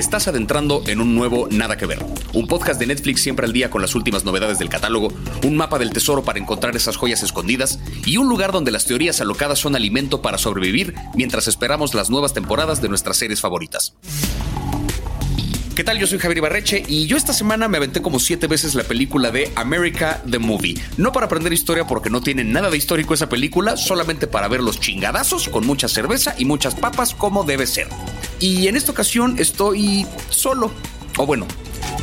estás adentrando en un nuevo Nada que ver, un podcast de Netflix siempre al día con las últimas novedades del catálogo, un mapa del tesoro para encontrar esas joyas escondidas y un lugar donde las teorías alocadas son alimento para sobrevivir mientras esperamos las nuevas temporadas de nuestras series favoritas. ¿Qué tal? Yo soy Javier Ibarreche y yo esta semana me aventé como siete veces la película de America the Movie. No para aprender historia porque no tiene nada de histórico esa película, solamente para ver los chingadazos con mucha cerveza y muchas papas como debe ser. Y en esta ocasión estoy solo. O bueno,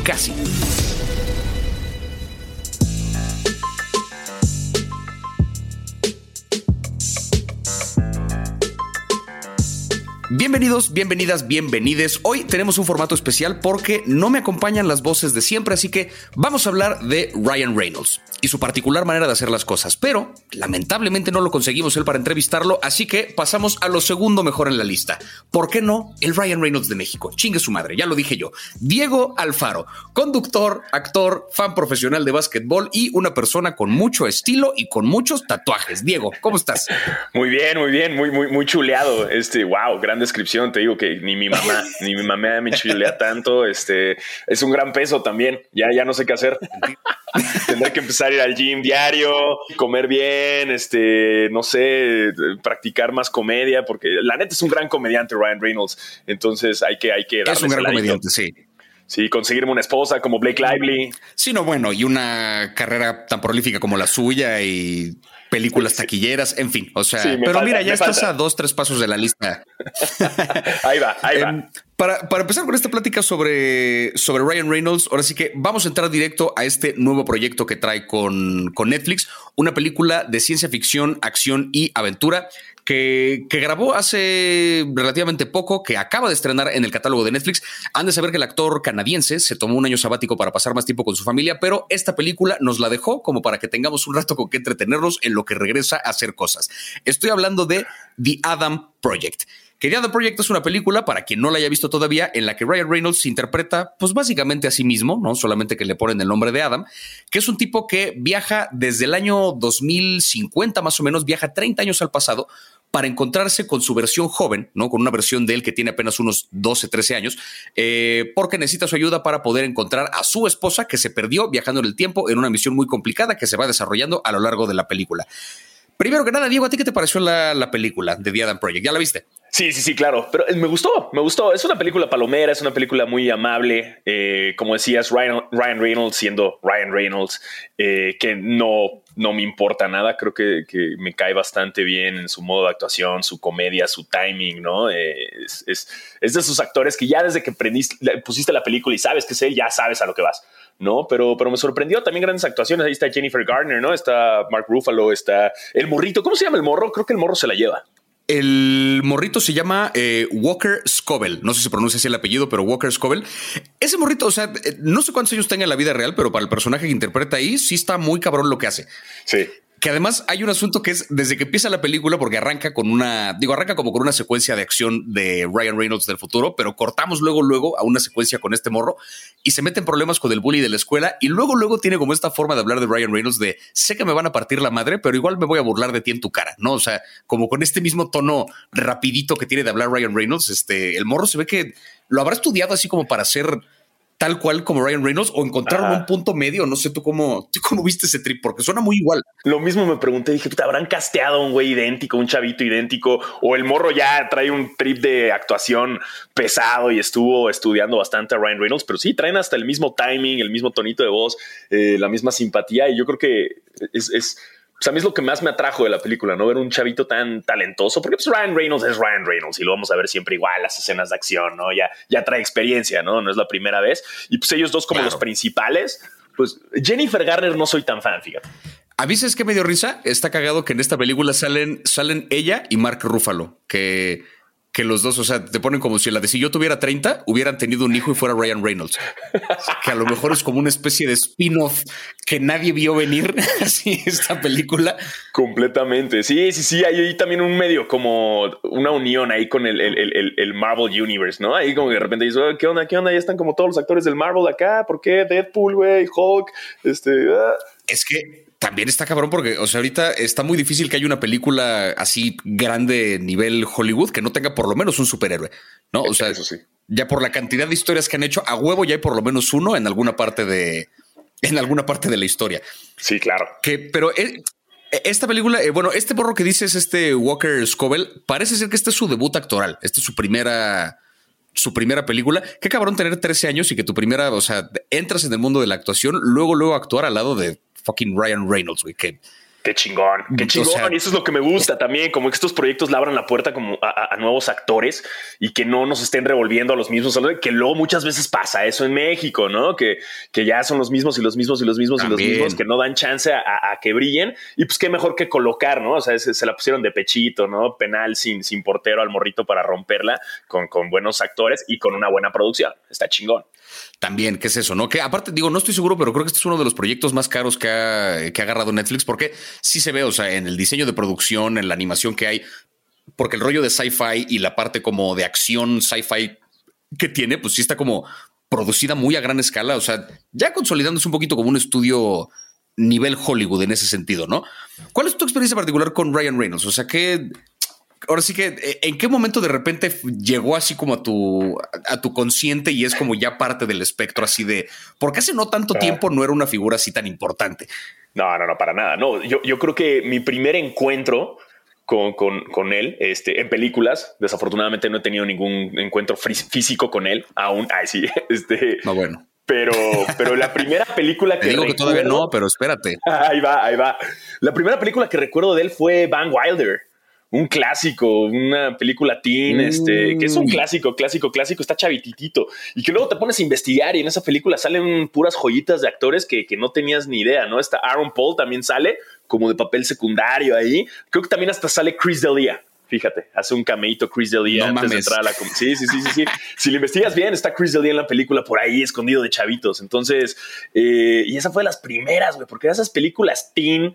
casi. Bienvenidos, bienvenidas, bienvenides. Hoy tenemos un formato especial porque no me acompañan las voces de siempre, así que vamos a hablar de Ryan Reynolds y su particular manera de hacer las cosas. Pero lamentablemente no lo conseguimos él para entrevistarlo, así que pasamos a lo segundo mejor en la lista. ¿Por qué no? El Ryan Reynolds de México. Chingue su madre, ya lo dije yo. Diego Alfaro, conductor, actor, fan profesional de básquetbol y una persona con mucho estilo y con muchos tatuajes. Diego, ¿cómo estás? Muy bien, muy bien, muy, muy, muy chuleado. Este, wow, gran descripción. Te digo que ni mi mamá, ni mi mamá me chulea tanto. Este, es un gran peso también. Ya, ya no sé qué hacer. Tendré que empezar a ir al gym diario, comer bien, este, no sé, practicar más comedia, porque la neta es un gran comediante Ryan Reynolds. Entonces hay que, hay que Es un gran comediante, sí. Sí, conseguirme una esposa como Blake Lively. Sí, no, bueno, y una carrera tan prolífica como la suya y películas taquilleras, en fin. O sea, pero mira, ya estás a dos, tres pasos de la lista. ahí va, ahí va. Em, para, para, empezar con esta plática sobre, sobre Ryan Reynolds, ahora sí que vamos a entrar directo a este nuevo proyecto que trae con, con Netflix, una película de ciencia ficción, acción y aventura que, grabó hace relativamente poco, que acaba de estrenar en el catálogo de Netflix. Han de saber que el actor canadiense se tomó un año sabático para pasar más tiempo con su familia, pero esta película nos la dejó como para que tengamos un rato con que entretenernos en lo que regresa a hacer cosas. Estoy hablando de The Adam Project. Que The Project es una película, para quien no la haya visto todavía, en la que Ryan Reynolds interpreta, pues básicamente a sí mismo, no solamente que le ponen el nombre de Adam, que es un tipo que viaja desde el año 2050 más o menos, viaja 30 años al pasado para encontrarse con su versión joven, ¿no? Con una versión de él que tiene apenas unos 12, 13 años, eh, porque necesita su ayuda para poder encontrar a su esposa que se perdió viajando en el tiempo en una misión muy complicada que se va desarrollando a lo largo de la película. Primero que nada, Diego, ¿a ti qué te pareció la, la película de The Adam Project? ¿Ya la viste? Sí, sí, sí, claro. Pero eh, me gustó, me gustó. Es una película palomera, es una película muy amable. Eh, como decías, Ryan, Reynolds siendo Ryan Reynolds, eh, que no, no me importa nada. Creo que, me cae bastante bien en su modo de actuación, su comedia, su timing, ¿no? es, de esos actores que ya desde que pusiste la película y sabes que es él, ya sabes a lo que vas. ¿no? Pero, pero me sorprendió también grandes actuaciones. Ahí está Jennifer Garner, ¿no? Está Mark Ruffalo, está el morrito. ¿Cómo se llama el morro? Creo que el morro se la lleva. El morrito se llama eh, Walker Scoville. No sé si se pronuncia así el apellido, pero Walker Scoville. Ese morrito, o sea, eh, no sé cuántos años tenga en la vida real, pero para el personaje que interpreta ahí, sí está muy cabrón lo que hace. Sí que además hay un asunto que es desde que empieza la película, porque arranca con una, digo, arranca como con una secuencia de acción de Ryan Reynolds del futuro, pero cortamos luego, luego a una secuencia con este morro y se meten problemas con el bully de la escuela y luego, luego tiene como esta forma de hablar de Ryan Reynolds de sé que me van a partir la madre, pero igual me voy a burlar de ti en tu cara, ¿no? O sea, como con este mismo tono rapidito que tiene de hablar Ryan Reynolds, este, el morro se ve que lo habrá estudiado así como para ser tal cual como Ryan Reynolds o encontraron un punto medio. No sé tú cómo, tú cómo viste ese trip, porque suena muy igual. Lo mismo me pregunté, dije, ¿te habrán casteado un güey idéntico, un chavito idéntico? O el morro ya trae un trip de actuación pesado y estuvo estudiando bastante a Ryan Reynolds, pero sí, traen hasta el mismo timing, el mismo tonito de voz, eh, la misma simpatía. Y yo creo que es, es pues a mí es lo que más me atrajo de la película, no ver un chavito tan talentoso, porque pues Ryan Reynolds es Ryan Reynolds y lo vamos a ver siempre igual, las escenas de acción, ¿no? Ya, ya trae experiencia, ¿no? No es la primera vez. Y pues ellos dos como los principales, pues Jennifer Garner no soy tan fan, fíjate. A mí es que me dio risa, está cagado que en esta película salen, salen ella y Mark Ruffalo, que que los dos, o sea, te ponen como si la de si yo tuviera 30, hubieran tenido un hijo y fuera Ryan Reynolds. que a lo mejor es como una especie de spin-off que nadie vio venir así esta película. Completamente. Sí, sí, sí. Hay ahí también un medio como una unión ahí con el, el, el, Marvel Universe, ¿no? Ahí como de repente dices, oh, ¿qué onda? ¿Qué onda? Ya están como todos los actores del Marvel acá. ¿Por qué? Deadpool, güey, Hulk, este. Ah. Es que también está cabrón porque, o sea, ahorita está muy difícil que haya una película así grande nivel Hollywood que no tenga por lo menos un superhéroe, ¿no? O sea, eso sí. ya por la cantidad de historias que han hecho, a huevo ya hay por lo menos uno en alguna parte de, en alguna parte de la historia. Sí, claro. Que, pero eh, esta película, eh, bueno, este borro que dices, este Walker Scoville, parece ser que este es su debut actoral. Esta es su primera, su primera película. Qué cabrón tener 13 años y que tu primera, o sea, entras en el mundo de la actuación, luego, luego actuar al lado de fucking Ryan Reynolds, güey, que Qué chingón, qué chingón. y eso es lo que me gusta también, como que estos proyectos le abran la puerta como a, nuevos actores y que no nos estén revolviendo a los mismos, que luego muchas veces pasa eso en México, ¿no? Que, que ya son los mismos y los mismos y los mismos y los mismos que no dan chance a, que brillen. Y pues qué mejor que colocar, ¿no? O sea, se, la pusieron de pechito, ¿no? Penal sin, sin portero al morrito para romperla con, con buenos actores y con una buena producción. Está chingón. También, ¿qué es eso? ¿No? Que aparte, digo, no estoy seguro, pero creo que este es uno de los proyectos más caros que ha, que ha agarrado Netflix, porque sí se ve, o sea, en el diseño de producción, en la animación que hay, porque el rollo de sci-fi y la parte como de acción sci-fi que tiene, pues sí está como producida muy a gran escala, o sea, ya consolidándose un poquito como un estudio nivel Hollywood en ese sentido, ¿no? ¿Cuál es tu experiencia particular con Ryan Reynolds? O sea, ¿qué, ahora sí que, eh, ¿en qué momento de repente llegó así como a tu, a tu consciente y es como ya parte del espectro así de, porque hace no tanto tiempo no era una figura así tan importante? No, no, no, para nada. No, yo, yo creo que mi primer encuentro con, con, con, él este, en películas, desafortunadamente no he tenido ningún encuentro físico con él aún. Ay, sí, este. No, bueno. Pero, pero la primera película que. Te digo que todavía no, pero espérate. Ahí va, ahí va. La primera película que recuerdo de él fue Van Wilder un clásico, una película teen, este, que es un clásico, clásico, clásico, está chavititito y que luego te pones a investigar y en esa película salen puras joyitas de actores que, no tenías ni idea, ¿no? Está Aaron Paul también sale como de papel secundario ahí. Creo que también hasta sale Chris D'Elia. Fíjate, hace un cameito Chris D'Elia antes de entrar a la... Sí, sí, sí, sí, sí. si lo investigas bien, está Chris D'Elia en la película por ahí escondido de chavitos. Entonces, eh, y esa fue de las primeras, güey, porque esas películas teen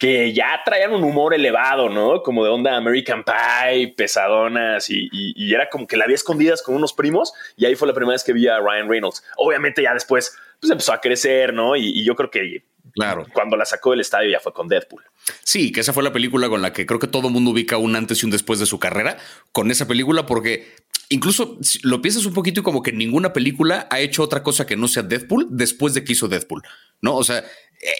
que ya traían un humor elevado, ¿no? Como de onda American Pie, pesadonas y, era como que la había escondidas con unos primos y ahí fue la primera vez que vi a Ryan Reynolds. Obviamente ya después pues empezó a crecer, ¿no? Y, yo creo que Claro. Cuando la sacó del estadio ya fue con Deadpool. Sí, que esa fue la película con la que creo que todo el mundo ubica un antes y un después de su carrera con esa película, porque incluso lo piensas un poquito y como que ninguna película ha hecho otra cosa que no sea Deadpool después de que hizo Deadpool, ¿no? O sea,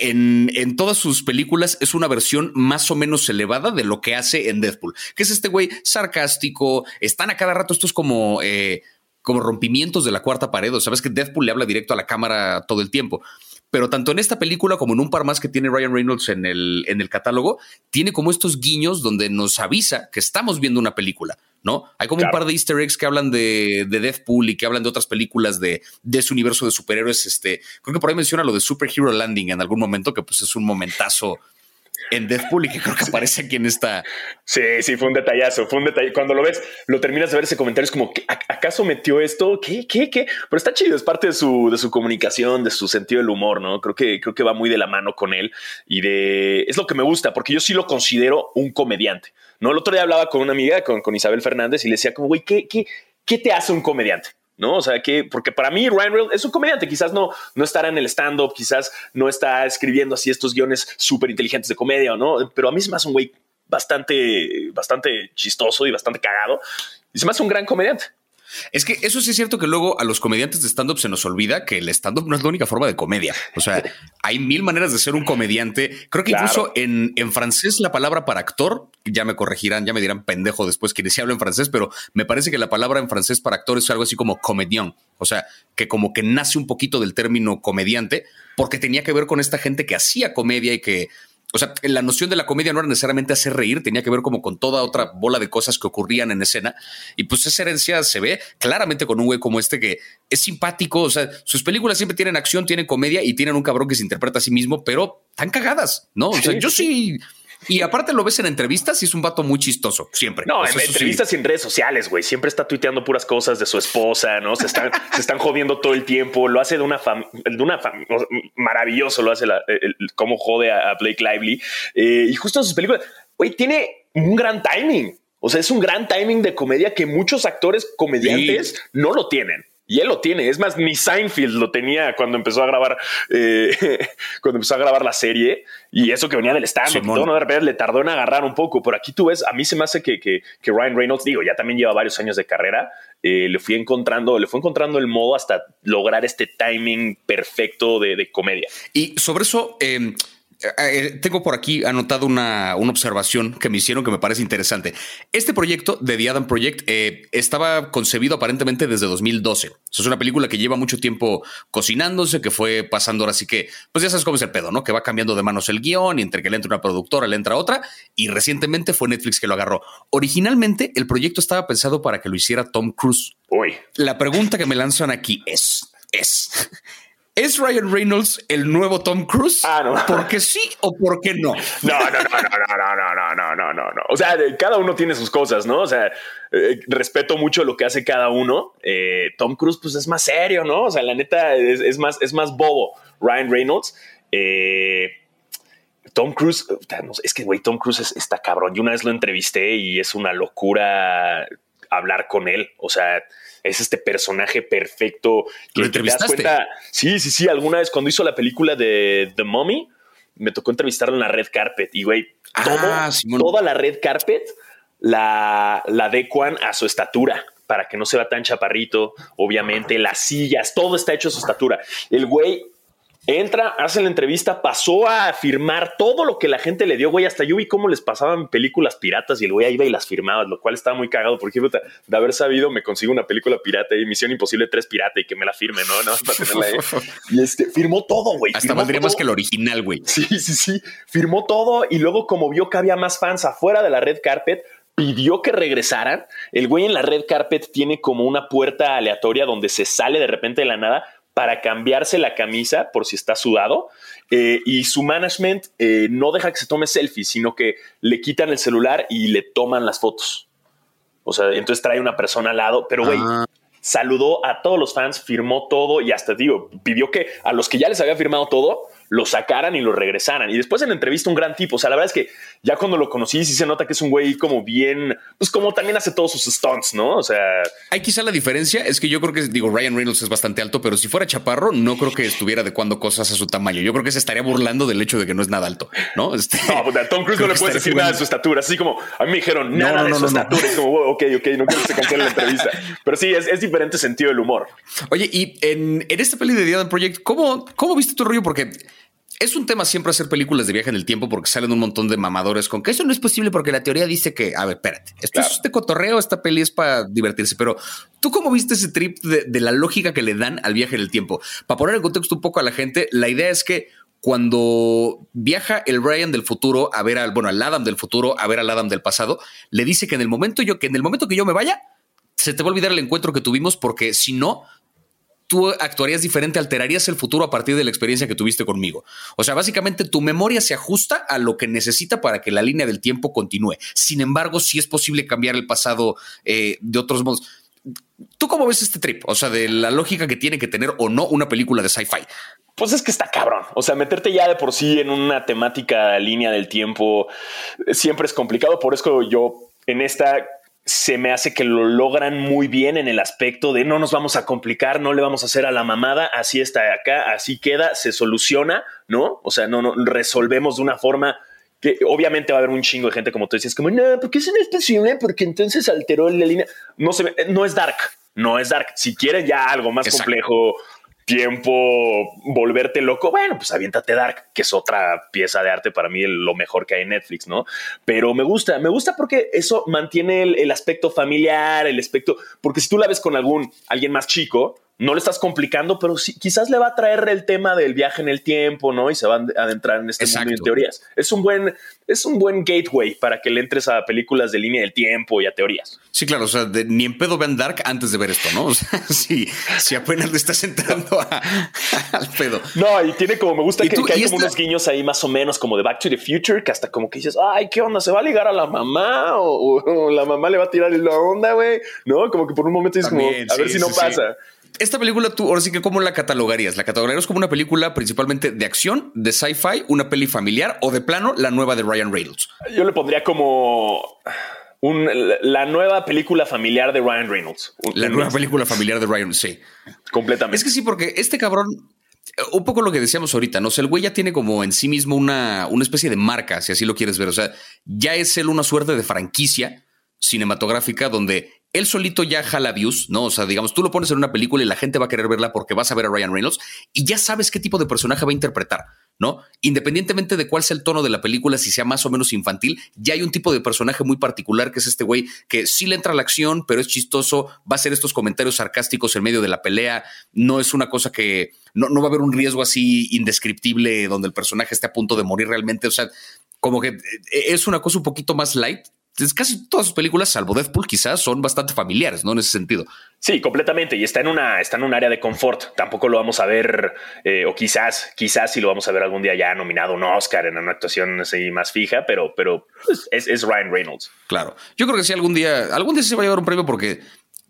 en, todas sus películas es una versión más o menos elevada de lo que hace en Deadpool, que es este güey sarcástico, están a cada rato estos como, eh, como rompimientos de la cuarta pared, o sabes que Deadpool le habla directo a la cámara todo el tiempo. Pero tanto en esta película como en un par más que tiene Ryan Reynolds en el, en el catálogo, tiene como estos guiños donde nos avisa que estamos viendo una película. ¿no? Hay como un par de easter eggs que hablan de, de, Deathpool y que hablan de otras películas de, de ese universo de superhéroes. Este, creo que por ahí menciona lo de Superhero Landing en algún momento, que pues es un momentazo en Deathpool y que creo que aparece aquí en esta. Sí, sí, fue un detallazo, fue un detalle. Cuando lo ves, lo terminas de ver ese comentario, es como, ¿acaso metió esto? ¿Qué, qué, qué? Pero está chido, es parte de su, de su comunicación, de su sentido del humor, ¿no? Creo que, creo que va muy de la mano con él y de... Es lo que me gusta, porque yo sí lo considero un comediante, ¿no? El otro día hablaba con una amiga, con, con Isabel Fernández, y le decía como, güey, ¿qué, qué, ¿qué te hace un comediante? ¿No? O sea, que, porque para mí Ryan Reynolds es un comediante, quizás no, no estará en el stand-up, quizás no está escribiendo así estos guiones súper inteligentes de comedia, ¿no? Pero a mí se me hace un güey bastante, bastante chistoso y bastante cagado y se me hace un gran comediante. Es que eso sí es cierto que luego a los comediantes de stand-up se nos olvida que el stand-up no es la única forma de comedia. O sea, hay mil maneras de ser un comediante. Creo que incluso en, en, francés la palabra para actor, ya me corregirán, ya me dirán pendejo después quienes sí hablo en francés, pero me parece que la palabra en francés para actor es algo así como comedión. O sea, que como que nace un poquito del término comediante porque tenía que ver con esta gente que hacía comedia y que o sea, la noción de la comedia no era necesariamente hacer reír, tenía que ver como con toda otra bola de cosas que ocurrían en escena. Y pues esa herencia se ve claramente con un güey como este que es simpático. O sea, sus películas siempre tienen acción, tienen comedia y tienen un cabrón que se interpreta a sí mismo, pero tan cagadas, ¿no? O sea, yo sí y aparte lo ves en entrevistas y es un vato muy chistoso, siempre. No, en entrevistas y en redes sociales, güey. Siempre está tuiteando puras cosas de su esposa, ¿no? Se están, se están jodiendo todo el tiempo. Lo hace de una de una maravilloso, lo hace la, cómo jode a, Blake Lively. Eh, y justo en sus películas, güey, tiene un gran timing. O sea, es un gran timing de comedia que muchos actores comediantes no lo tienen. Y él lo tiene. Es más, ni Seinfeld lo tenía cuando empezó a grabar, eh, cuando empezó a grabar la serie. Y eso que venía del stand todo, ¿no? De repente le tardó en agarrar un poco. Pero aquí tú ves, a mí se me hace que, que, Ryan Reynolds, digo, ya también lleva varios años de carrera. Eh, le fui encontrando, le fue encontrando el modo hasta lograr este timing perfecto de, de comedia. Y sobre eso, eh, eh, eh, tengo por aquí anotado una, observación que me hicieron que me parece interesante. Este proyecto de The Adam Project eh, estaba concebido aparentemente desde 2012. es una película que lleva mucho tiempo cocinándose, que fue pasando ahora sí que, pues ya sabes cómo es el pedo, ¿no? Que va cambiando de manos el guion y entre que le entra una productora, le entra otra y recientemente fue Netflix que lo agarró. Originalmente el proyecto estaba pensado para que lo hiciera Tom Cruise. Uy. La pregunta que me lanzan aquí es, es, ¿Es Ryan Reynolds el nuevo Tom Cruise? Ah, no. ¿Por qué sí o por qué no? No, no, no, no, no, no, no, no, no, no, no. O sea, cada uno tiene sus cosas, ¿no? O sea, respeto mucho lo que hace cada uno. Tom Cruise, pues es más serio, ¿no? O sea, la neta es, más, es más bobo. Ryan Reynolds. Tom Cruise, es que, güey, Tom Cruise está cabrón. Yo una vez lo entrevisté y es una locura hablar con él. O sea, es este personaje perfecto que te das cuenta. Sí, sí, sí. Alguna vez cuando hizo la película de The Mummy, me tocó entrevistarlo en la red carpet y güey, ah, toda la red carpet la, la adecuan a su estatura para que no se vea tan chaparrito. Obviamente, las sillas, todo está hecho a su estatura. El güey Entra, hace la entrevista, pasó a firmar todo lo que la gente le dio, güey. Hasta yo vi cómo les pasaban películas piratas y el güey iba y las firmaba, lo cual estaba muy cagado porque de haber sabido me consigo una película pirata y Misión Imposible 3 pirata y que me la firme, ¿no? no para tenerla ahí. Y este, firmó todo, güey. Hasta valdría más que el original, güey. Sí, sí, sí. Firmó todo y luego, como vio que había más fans afuera de la red carpet, pidió que regresaran. El güey en la red carpet tiene como una puerta aleatoria donde se sale de repente de la nada para cambiarse la camisa por si está sudado. Eh, y su management eh, no deja que se tome selfies, sino que le quitan el celular y le toman las fotos. O sea, entonces trae una persona al lado, pero güey, ah. saludó a todos los fans, firmó todo y hasta digo, pidió que a los que ya les había firmado todo, lo sacaran y lo regresaran. Y después en la entrevista un gran tipo. O sea, la verdad es que ya cuando lo conocí sí se nota que es un güey como bien, pues como también hace todos sus stunts, ¿no? O sea... Hay quizá la diferencia es que yo creo que, digo, Ryan Reynolds es bastante alto, pero si fuera chaparro, no creo que estuviera adecuando cosas a su tamaño. Yo creo que se estaría burlando del hecho de que no es nada alto, ¿no? Este, no, pues a Tom Cruise no le puedes decir nada de su estatura. Así como a mí me dijeron nada de su estatura. Es como, ok, ok, no quiero que se cancele la entrevista. Pero sí, es, es, diferente sentido del humor. Oye, y en, en esta peli de The Adam Project, ¿cómo, ¿cómo viste tu rollo? Porque es un tema siempre hacer películas de viaje en el tiempo porque salen un montón de mamadores con que eso no es posible porque la teoría dice que, a ver, espérate, esto es este cotorreo, esta peli es para divertirse, pero tú cómo viste ese trip de, la lógica que le dan al viaje en el tiempo? Para poner en contexto un poco a la gente, la idea es que cuando viaja el Ryan del futuro a ver al, bueno, al Adam del futuro a ver al Adam del pasado, le dice que en el momento yo, que en el momento que yo me vaya, se te va a olvidar el encuentro que tuvimos porque si no, tú actuarías diferente, alterarías el futuro a partir de la experiencia que tuviste conmigo. O sea, básicamente tu memoria se ajusta a lo que necesita para que la línea del tiempo continúe. Sin embargo, sí es posible cambiar el pasado eh, de otros modos. ¿Tú cómo ves este trip? O sea, de la lógica que tiene que tener o no una película de sci-fi. Pues es que está cabrón. O sea, meterte ya de por sí en una temática línea del tiempo siempre es complicado. Por eso yo en esta se me hace que lo logran muy bien en el aspecto de no nos vamos a complicar, no le vamos a hacer a la mamada, así está acá, así queda, se soluciona, ¿no? O sea, no, no resolvemos de una forma que obviamente va a haber un chingo de gente como tú dices, como no, porque eso no es posible, porque entonces alteró la línea. No se no es dark, no es dark. Si quieren ya algo más complejo, tiempo volverte loco, bueno, pues aviéntate Dark, que es otra pieza de arte para mí, lo mejor que hay en Netflix, ¿no? Pero me gusta, me gusta porque eso mantiene el, aspecto familiar, el aspecto, porque si tú la ves con algún, alguien más chico, no le estás complicando, pero sí, quizás le va a traer el tema del viaje en el tiempo, ¿no? Y se van a adentrar en este mundo de teorías. Es un buen, es un buen gateway para que le entres a películas de línea del tiempo y a teorías. Sí, claro, o sea, ni en pedo vean Dark antes de ver esto, ¿no? O sea, si, si apenas le estás entrando al pedo. No, y tiene como, me gusta que, hay como unos guiños ahí más o menos como de Back to the Future, que hasta como que dices, ay, ¿qué onda? ¿Se va a ligar a la mamá? O, la mamá le va a tirar la onda, güey, ¿no? Como que por un momento dices como, a ver si no pasa. Esta película, tú, ahora sí que, ¿cómo la catalogarías? ¿La catalogarías como una película principalmente de acción, de sci-fi, una peli familiar o de plano la nueva de Ryan Reynolds? Yo le pondría como la nueva película familiar de Ryan Reynolds. La nueva película familiar de Ryan, sí. Completamente. Es que sí, porque este cabrón, un poco lo que decíamos ahorita, ¿no? el güey ya tiene como en sí mismo una, una especie de marca, si así lo quieres ver. O sea, ya es él una suerte de franquicia cinematográfica donde él solito ya jala views, ¿no? O sea, digamos, tú lo pones en una película y la gente va a querer verla porque vas a ver a Ryan Reynolds y ya sabes qué tipo de personaje va a interpretar, ¿no? Independientemente de cuál sea el tono de la película, si sea más o menos infantil, ya hay un tipo de personaje muy particular que es este güey que sí le entra a la acción, pero es chistoso, va a hacer estos comentarios sarcásticos en medio de la pelea, no es una cosa que no, no va a haber un riesgo así indescriptible donde el personaje esté a punto de morir realmente, o sea, como que eh, es una cosa un poquito más light, casi todas sus películas, salvo Deadpool, quizás son bastante familiares, ¿no? En ese sentido. Sí, completamente. Y está en una, está en un área de confort. Tampoco lo vamos a ver, eh, o quizás, quizás sí lo vamos a ver algún día ya nominado un Oscar en una actuación así más fija, pero, pero es, Ryan Reynolds. Claro. Yo creo que sí, algún día, algún día se va a llevar un premio porque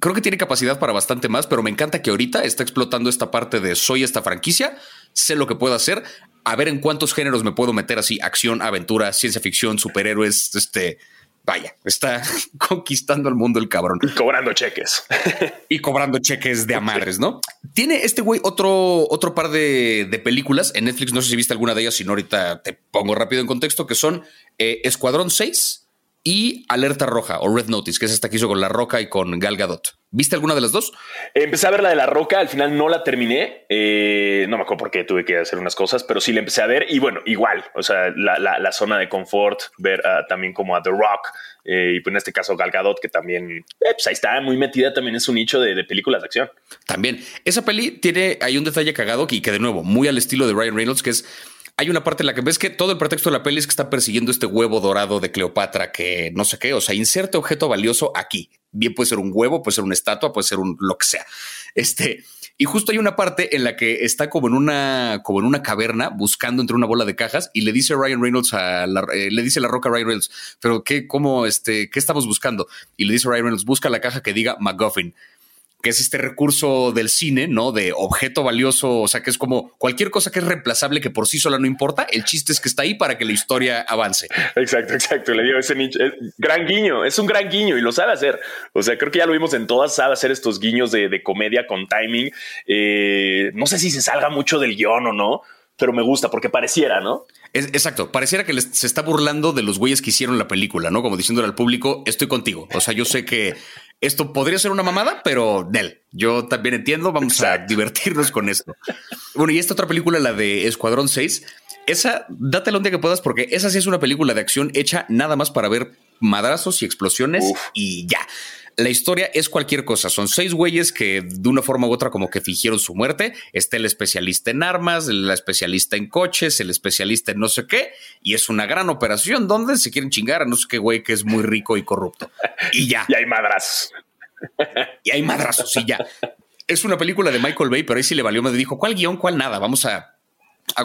creo que tiene capacidad para bastante más, pero me encanta que ahorita está explotando esta parte de soy esta franquicia, sé lo que puedo hacer, a ver en cuántos géneros me puedo meter así, acción, aventura, ciencia ficción, superhéroes, este vaya, está conquistando el mundo el cabrón. Y cobrando cheques. y cobrando cheques de a madres, ¿no? Tiene este güey otro, otro par de, películas en Netflix. No sé si viste alguna de ellas, si no, ahorita te pongo rápido en contexto, que son eh, Escuadrón 6 y Alerta Roja o Red Notice, que es esta que hizo con La Roca y con Gal Gadot. ¿Viste alguna de las dos? Empecé a ver la de La Roca, al final no la terminé. Eh, no me acuerdo por qué tuve que hacer unas cosas, pero sí la empecé a ver y bueno, igual, o sea, la, zona de confort, ver ah, también como a The Rock eh, y pues en este caso Gal Gadot, que también, eh, pues ahí está muy metida también en su nicho de, películas de acción. También, esa peli tiene, hay un detalle cagado y que de nuevo, muy al estilo de Ryan Reynolds, que es hay una parte en la que ves que todo el pretexto de la peli es que está persiguiendo este huevo dorado de Cleopatra que no sé qué, o sea, inserte objeto valioso aquí. Bien puede ser un huevo, puede ser una estatua, puede ser un lo que sea. Este, y justo hay una parte en la que está como en una, como en una caverna buscando entre una bola de cajas y le dice Ryan Reynolds a eh, le dice la roca a Ryan Reynolds, pero qué, cómo, este, qué estamos buscando? Y le dice Ryan Reynolds, busca la caja que diga McGuffin que es este recurso del cine, ¿no? De objeto valioso, o sea, que es como cualquier cosa que es reemplazable que por sí sola no importa, el chiste es que está ahí para que la historia avance. Exacto, exacto, le digo ese nicho, gran guiño, es un gran guiño y lo sabe hacer. O sea, creo que ya lo vimos en todas, sabe hacer estos guiños de, comedia con timing. Eh, no sé si se salga mucho del guion o no, pero me gusta porque pareciera, ¿no? exacto, pareciera que se está burlando de los güeyes que hicieron la película, ¿no? Como diciéndole al público, estoy contigo. O sea, yo sé que esto podría ser una mamada, pero Nel, yo también entiendo, vamos a divertirnos con esto. Bueno, y esta otra película, la de Escuadrón 6, esa, dátela un día que puedas, porque esa sí es una película de acción hecha nada más para ver madrazos y explosiones y ya. La historia es cualquier cosa. Son seis güeyes que de una forma u otra como que fingieron su muerte. Está el especialista en armas, el especialista en coches, el especialista en no sé qué. Y es una gran operación donde se quieren chingar a no sé qué güey que es muy rico y corrupto. Y ya. y hay madrazos. Y hay madrazos y ya. Es una película de Michael Bay, pero ahí sí le valió. Me dijo, ¿cuál guion? ¿Cuál nada? Vamos a, a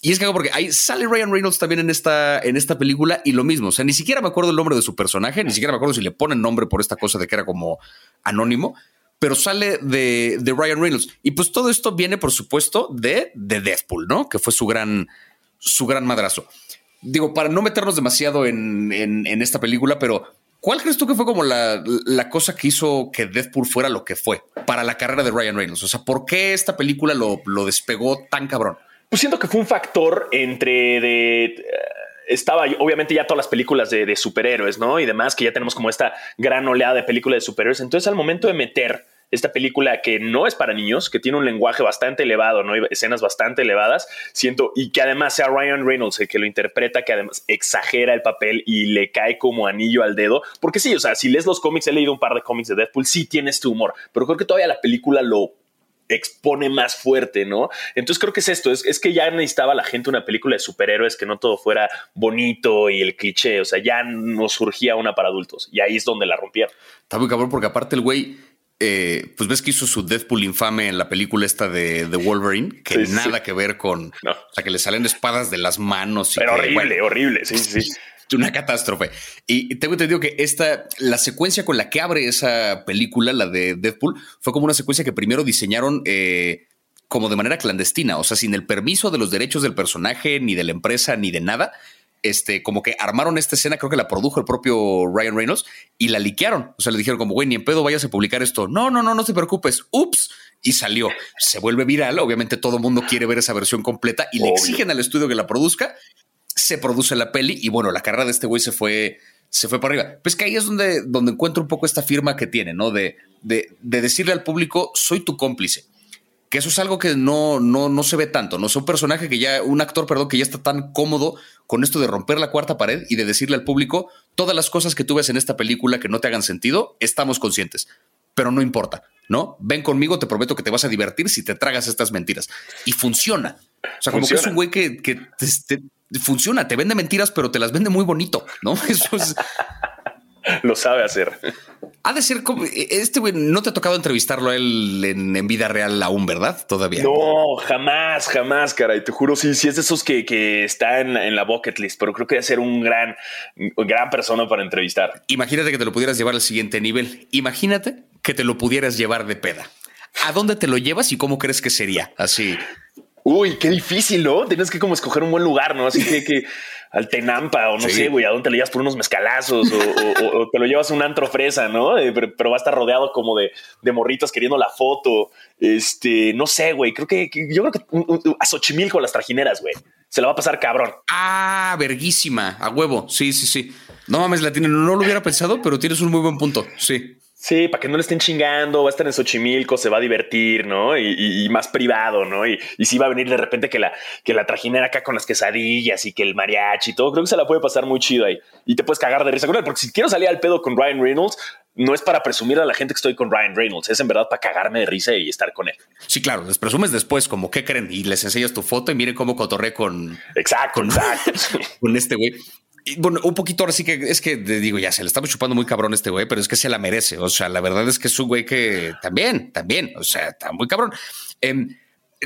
y es que porque ahí sale Ryan Reynolds también en esta, en esta película y lo mismo. O sea, ni siquiera me acuerdo el nombre de su personaje, ni siquiera me acuerdo si le ponen nombre por esta cosa de que era como anónimo, pero sale de, Ryan Reynolds. Y pues todo esto viene, por supuesto, de, de Deadpool, ¿no? Que fue su gran, su gran madrazo. Digo, para no meternos demasiado en, esta película, pero ¿Cuál crees tú que fue como la, cosa que hizo que Deadpool fuera lo que fue para la carrera de Ryan Reynolds? O sea, ¿por qué esta película lo, lo despegó tan cabrón? Pues siento que fue un factor entre de eh, estaba obviamente ya todas las películas de, superhéroes, ¿no? Y demás, que ya tenemos como esta gran oleada de películas de superhéroes. Entonces, al momento de meter esta película que no es para niños, que tiene un lenguaje bastante elevado, ¿no? escenas bastante elevadas, siento, y que además sea Ryan Reynolds el que lo interpreta, que además exagera el papel y le cae como anillo al dedo, porque sí, o sea, si lees los cómics, he leído un par de cómics de Deadpool, sí tiene este humor, pero creo que todavía la película lo expone más fuerte, ¿no? Entonces creo que es esto, es, que ya necesitaba la gente una película de superhéroes que no todo fuera bonito y el cliché, o sea, ya no surgía una para adultos y ahí es donde la rompieron. Está muy cabrón porque aparte el güey, eh, pues ves que hizo su Deadpool infame en la película esta de, Wolverine, que nada que ver con, o sea, que le salen espadas de las manos. Y Pero horrible, horrible, sí, sí una catástrofe. Y tengo entendido que esta, la secuencia con la que abre esa película, la de Deadpool, fue como una secuencia que primero diseñaron eh, como de manera clandestina, o sea, sin el permiso de los derechos del personaje, ni de la empresa, ni de nada. este, como que armaron esta escena, creo que la produjo el propio Ryan Reynolds y la liquearon. O sea, le dijeron como, güey, ni en pedo vayas a publicar esto. No, no, no, no te preocupes. Ups. Y salió. Se vuelve viral. Obviamente todo el mundo quiere ver esa versión completa y le exigen al estudio que la produzca. Se produce la peli y bueno, la carrera de este güey se fue, se fue para arriba. Pues que ahí es donde, donde encuentro un poco esta firma que tiene, ¿no? De, de, de decirle al público, soy tu cómplice que eso es algo que no, no, no se ve tanto, ¿no? Es un personaje que ya, un actor, perdón, que ya está tan cómodo con esto de romper la cuarta pared y de decirle al público, todas las cosas que tú ves en esta película que no te hagan sentido, estamos conscientes, pero no importa, ¿no? Ven conmigo, te prometo que te vas a divertir si te tragas estas mentiras. Y funciona. O sea, como que es un güey que, que funciona, te vende mentiras, pero te las vende muy bonito, ¿no? Eso es... Lo sabe hacer. Ha de ser como este güey. No te ha tocado entrevistarlo a él en, vida real aún, ¿verdad? Todavía. No, jamás, jamás, cara. Y te juro, sí, sí es de esos que, que está en, la bucket list, pero creo que debe ser un gran, gran persona para entrevistar. Imagínate que te lo pudieras llevar al siguiente nivel. Imagínate que te lo pudieras llevar de peda. ¿A dónde te lo llevas y cómo crees que sería? Así. Uy, qué difícil, ¿no? Tienes que como escoger un buen lugar, ¿no? Así que, que al Tenampa o no sé, güey, a dónde te lo llevas por unos mezcalazos o, te lo llevas a un antro fresa, ¿no? Eh, pero, va a estar rodeado como de, de, morritos queriendo la foto. Este, no sé, güey, creo que, yo creo que a Xochimilco las trajineras, güey. Se la va a pasar cabrón. Ah, verguísima, a huevo. Sí, sí, sí. No mames, la tiene, no lo hubiera pensado, pero tienes un muy buen punto. Sí. Sí, para que no le estén chingando, va a estar en Xochimilco, se va a divertir, ¿no? Y, más privado, ¿no? Y, y si va a venir de repente que la, que la trajinera acá con las quesadillas y que el mariachi y todo, creo que se la puede pasar muy chido ahí. Y te puedes cagar de risa con él, porque si quiero salir al pedo con Ryan Reynolds, no es para presumir a la gente que estoy con Ryan Reynolds, es en verdad para cagarme de risa y estar con él. Sí, claro, les presumes después, como qué creen, y les enseñas tu foto y miren cómo cotorré con. Exacto, con, exacto. con este güey bueno, un poquito ahora sí que es que digo, ya se le estamos chupando muy cabrón este güey, pero es que se la merece. O sea, la verdad es que es un güey que también, también, o sea, está muy cabrón. Em,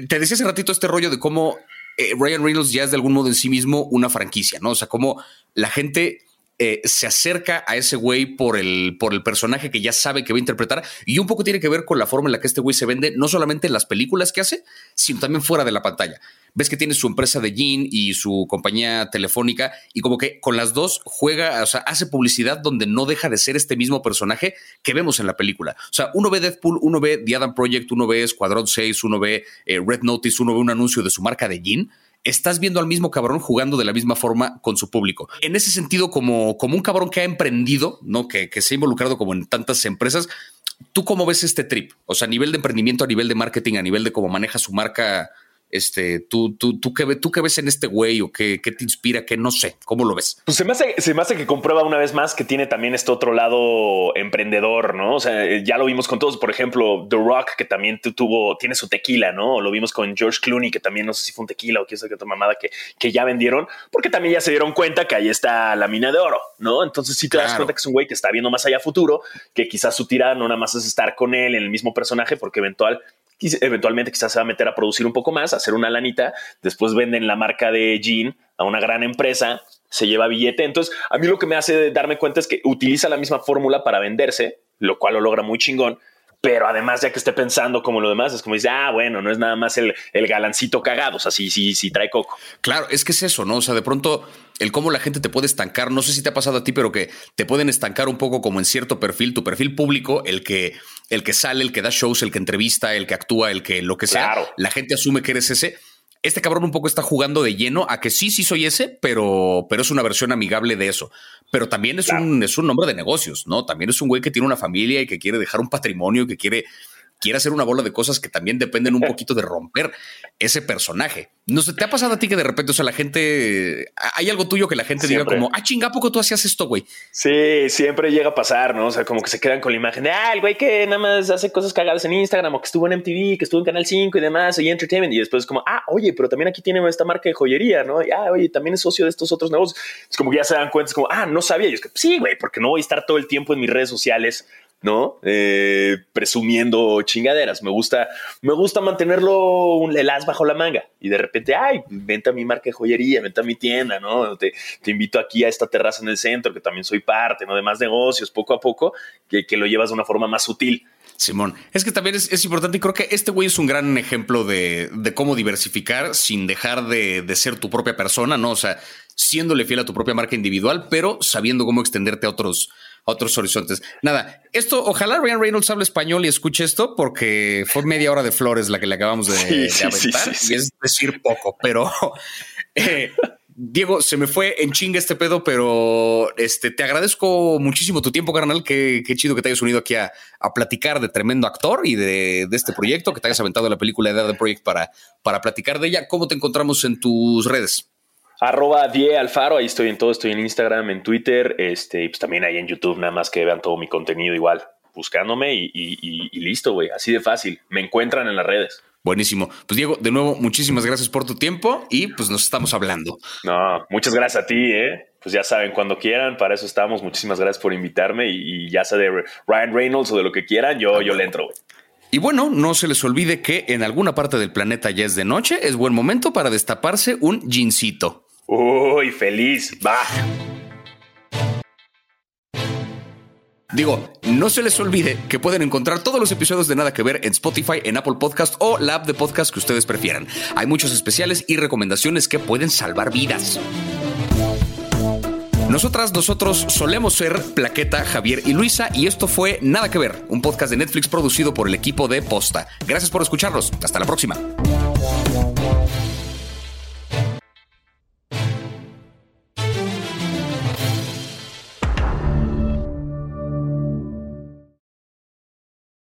te decía hace ratito este rollo de cómo eh, Ryan Reynolds ya es de algún modo en sí mismo una franquicia, ¿no? O sea, cómo la gente eh, se acerca a ese güey por el, por el personaje que ya sabe que va a interpretar y un poco tiene que ver con la forma en la que este güey se vende, no solamente en las películas que hace, sino también fuera de la pantalla. Ves que tiene su empresa de jean y su compañía telefónica y como que con las dos juega, o sea, hace publicidad donde no deja de ser este mismo personaje que vemos en la película. O sea, uno ve Deadpool, uno ve The Adam Project, uno ve Escuadrón 6, uno ve eh, Red Notice, uno ve un anuncio de su marca de jean estás viendo al mismo cabrón jugando de la misma forma con su público. En ese sentido, como, como un cabrón que ha emprendido, ¿no? Que, que se ha involucrado como en tantas empresas, ¿tú cómo ves este trip? O sea, a nivel de emprendimiento, a nivel de marketing, a nivel de cómo maneja su marca este, ¿tú, tú, tú, qué, ¿Tú qué ves en este güey o qué, qué te inspira? Que no sé, ¿cómo lo ves? Pues se me, hace, se me hace que comprueba una vez más que tiene también este otro lado emprendedor, ¿no? O sea, eh, ya lo vimos con todos, por ejemplo, The Rock, que también tuvo, tiene su tequila, ¿no? Lo vimos con George Clooney, que también no sé si fue un tequila o qué qué otra mamada que, que ya vendieron, porque también ya se dieron cuenta que ahí está la mina de oro, ¿no? Entonces sí te das cuenta que es un güey que está viendo más allá futuro, que quizás su tirada no nada más es estar con él en el mismo personaje, porque eventual eventualmente quizás se va a meter a producir un poco más, a hacer una lanita, después venden la marca de Jean a una gran empresa, se lleva billete. Entonces, a mí lo que me hace darme cuenta es que utiliza la misma fórmula para venderse, lo cual lo logra muy chingón, pero además ya que esté pensando como lo demás, es como dice, ah, bueno, no es nada más el, el galancito cagado, o sea, sí, sí, sí trae coco. Claro, es que es eso, ¿no? O sea, de pronto el cómo la gente te puede estancar, no sé si te ha pasado a ti, pero que te pueden estancar un poco como en cierto perfil, tu perfil público, el que, el que sale, el que da shows, el que entrevista, el que actúa, el que lo que sea, la gente asume que eres ese este cabrón un poco está jugando de lleno a que sí, sí soy ese, pero, pero es una versión amigable de eso. Pero también es, un, es un hombre de negocios, ¿no? También es un güey que tiene una familia y que quiere dejar un patrimonio, que quiere quiere hacer una bola de cosas que también dependen un poquito de romper ese personaje. No sé, ¿te ha pasado a ti que de repente, o sea, la gente, hay algo tuyo que la gente diga como, ah, chinga, poco tú hacías esto, güey? Sí, siempre llega a pasar, ¿no? O sea, como que se quedan con la imagen de, ah, el güey que nada más hace cosas cagadas en Instagram o que estuvo en MTV, que estuvo en Canal 5 y demás, y Entertainment. Y después es como, ah, oye, pero también aquí tiene esta marca de joyería, ¿no? Y, ah, oye, también es socio de estos otros negocios. Es como que ya se dan cuenta, es como, ah, no sabía. Y es que, sí, güey, porque no voy a estar todo el tiempo en mis redes sociales ¿no? Eh, presumiendo chingaderas. Me gusta, me gusta mantenerlo un, el as bajo la manga y de repente, ay, venta mi marca de joyería, venta mi tienda, ¿no? Te, invito aquí a esta terraza en el centro, que también soy parte, ¿no? De más negocios, poco a poco, que, que lo llevas de una forma más sutil. Simón, es que también es, importante y creo que este güey es un gran ejemplo de, cómo diversificar sin dejar de, ser tu propia persona, ¿no? O sea, siéndole fiel a tu propia marca individual, pero sabiendo cómo extenderte a otros, otros horizontes. Nada, esto, ojalá Ryan Reynolds hable español y escuche esto, porque fue media hora de flores la que le acabamos de, aventar, y es decir poco, pero eh, Diego, se me fue en chinga este pedo, pero este, te agradezco muchísimo tu tiempo, carnal. Qué, qué chido que te hayas unido aquí a, platicar de tremendo actor y de, este proyecto, que te hayas aventado la película de The Project para, para platicar de ella. ¿Cómo te encontramos en tus redes? Arroba Die Alfaro, ahí estoy en todo, estoy en Instagram, en Twitter, este, y pues también ahí en YouTube, nada más que vean todo mi contenido igual, buscándome y, y listo, güey, así de fácil. Me encuentran en las redes. Buenísimo. Pues Diego, de nuevo, muchísimas gracias por tu tiempo y pues nos estamos hablando. No, muchas gracias a ti, ¿eh? Pues ya saben, cuando quieran, para eso estamos. Muchísimas gracias por invitarme y, ya sea de Ryan Reynolds o de lo que quieran, yo, yo le entro. Y bueno, no se les olvide que en alguna parte del planeta ya es de noche, es buen momento para destaparse un gincito. Uy, feliz, va. Digo, no se les olvide que pueden encontrar todos los episodios de Nada que Ver en Spotify, en Apple Podcast o la app de podcast que ustedes prefieran. Hay muchos especiales y recomendaciones que pueden salvar vidas. Nosotras, nosotros solemos ser Plaqueta, Javier y Luisa y esto fue Nada que Ver, un podcast de Netflix producido por el equipo de Posta. Gracias por escucharnos. Hasta la próxima.